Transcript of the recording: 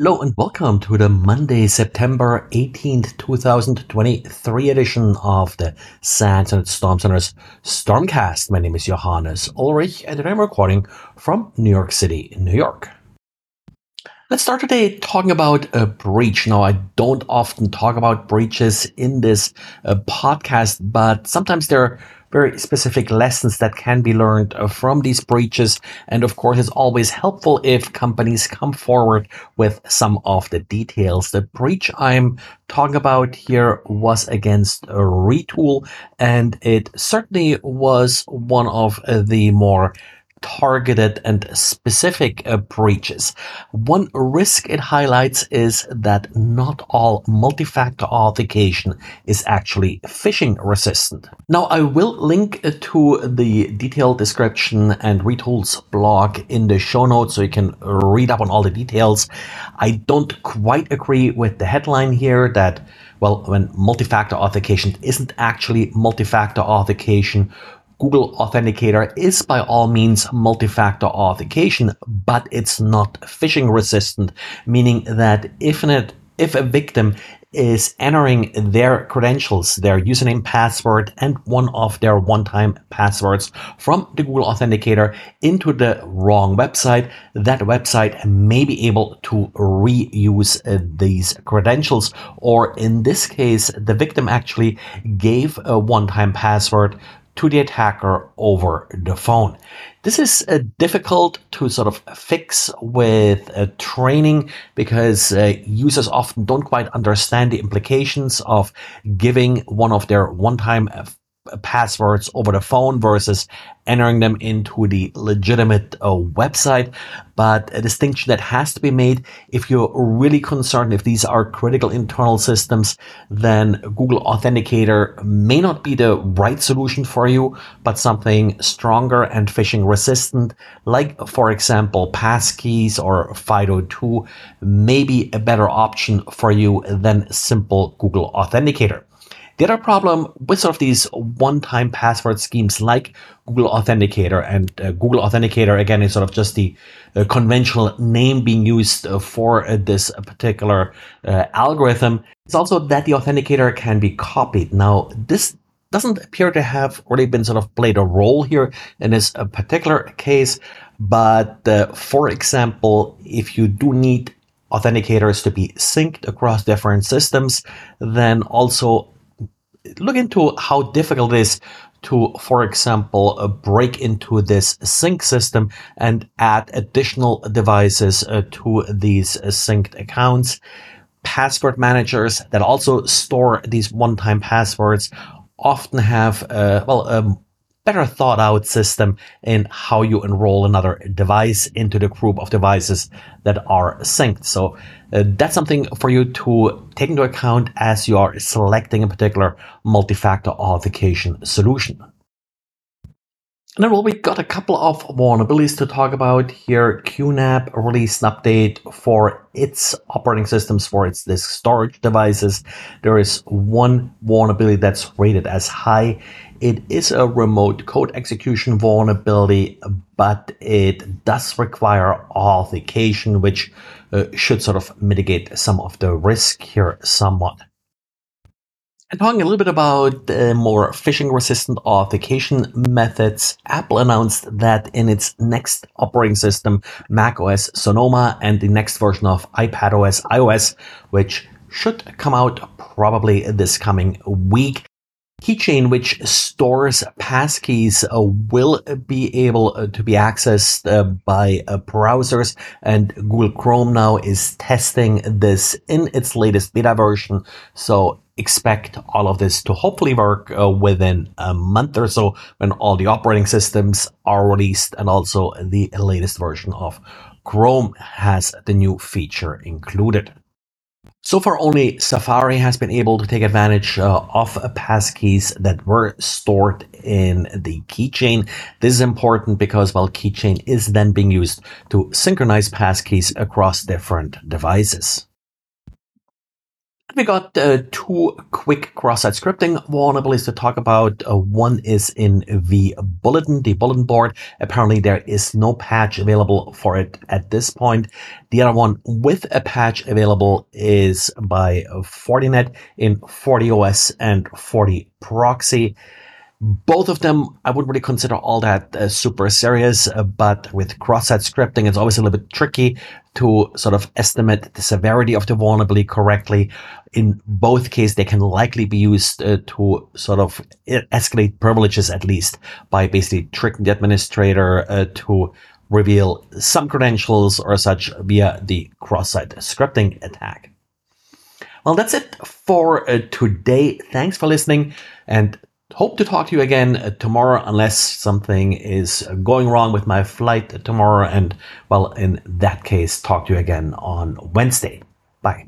Hello and welcome to the Monday, September 18th, 2023 edition of the SANS Internet Storm Center's Stormcast. My name is Johannes Ulrich and I'm recording from New York City, New York. Let's start today talking about a breach. Now, I don't often talk about breaches in this uh, podcast, but sometimes there very specific lessons that can be learned uh, from these breaches. And of course, it's always helpful if companies come forward with some of the details. The breach I'm talking about here was against Retool and it certainly was one of the more targeted and specific uh, breaches. One risk it highlights is that not all multi-factor authentication is actually phishing resistant. Now I will link uh, to the detailed description and Retool's blog in the show notes so you can read up on all the details. I don't quite agree with the headline here that well, when multi-factor authentication isn't actually multi-factor authentication, Google Authenticator is by all means multi-factor authentication, but it's not phishing resistant, meaning that if an if a victim is entering their credentials, their username, password, and one of their one-time passwords from the Google Authenticator into the wrong website, that website may be able to reuse these credentials. Or in this case, the victim actually gave a one-time password to the attacker over the phone. This is uh, difficult to sort of fix with uh, training because uh, users often don't quite understand the implications of giving one of their one-time uh, passwords over the phone versus entering them into the legitimate uh, website. But a distinction that has to be made if you're really concerned if these are critical internal systems, then Google Authenticator may not be the right solution for you, but something stronger and phishing resistant, like for example, passkeys or FIDO2 may be a better option for you than simple Google Authenticator. The other problem with sort of these one-time password schemes like Google Authenticator and uh, Google Authenticator again is sort of just the uh, conventional name being used uh, for uh, this particular uh, algorithm. It's also that the authenticator can be copied. Now, this doesn't appear to have really been sort of played a role here in this uh, particular case. But for example, if you do need authenticators to be synced across different systems, then also look into how difficult it is to, for example, uh, break into this sync system and add additional devices uh, to these uh, synced accounts. Password managers that also store these one-time passwords often have, uh, well, um, better thought out system in how you enroll another device into the group of devices that are synced. So uh, that's something for you to take into account as you are selecting a particular multi-factor authentication solution. And then, well, we got a couple of vulnerabilities to talk about here. QNAP released an update for its operating systems for its disk storage devices. There is one vulnerability that's rated as high. It is a remote code execution vulnerability, but it does require authentication, which uh, should sort of mitigate some of the risk here somewhat. And talking a little bit about the more phishing resistant authentication methods, Apple announced that in its next operating system, macOS Sonoma, and the next version of iPadOS iOS, which should come out probably this coming week, keychain which stores passkeys uh, will be able uh, to be accessed uh, by uh, browsers and Google Chrome now is testing this in its latest beta version so expect all of this to hopefully work uh, within a month or so when all the operating systems are released and also the latest version of Chrome has the new feature included. So far, only Safari has been able to take advantage uh, of passkeys that were stored in the keychain. This is important because, well, keychain is then being used to synchronize passkeys across different devices. We got uh, two quick cross-site scripting vulnerabilities to talk about. Uh, one is in vBulletin, the bulletin board. Apparently there is no patch available for it at this point. The other one with a patch available is by Fortinet in FortiOS and FortiProxy. Both of them, I wouldn't really consider all that uh, super serious, uh, but with cross-site scripting, it's always a little bit tricky to sort of estimate the severity of the vulnerability correctly. In both cases, they can likely be used uh, to sort of escalate privileges at least by basically tricking the administrator uh, to reveal some credentials or such via the cross-site scripting attack. Well, that's it for uh, today. Thanks for listening and Hope to talk to you again uh, tomorrow unless something is going wrong with my flight tomorrow. And well, in that case, talk to you again on Wednesday. Bye.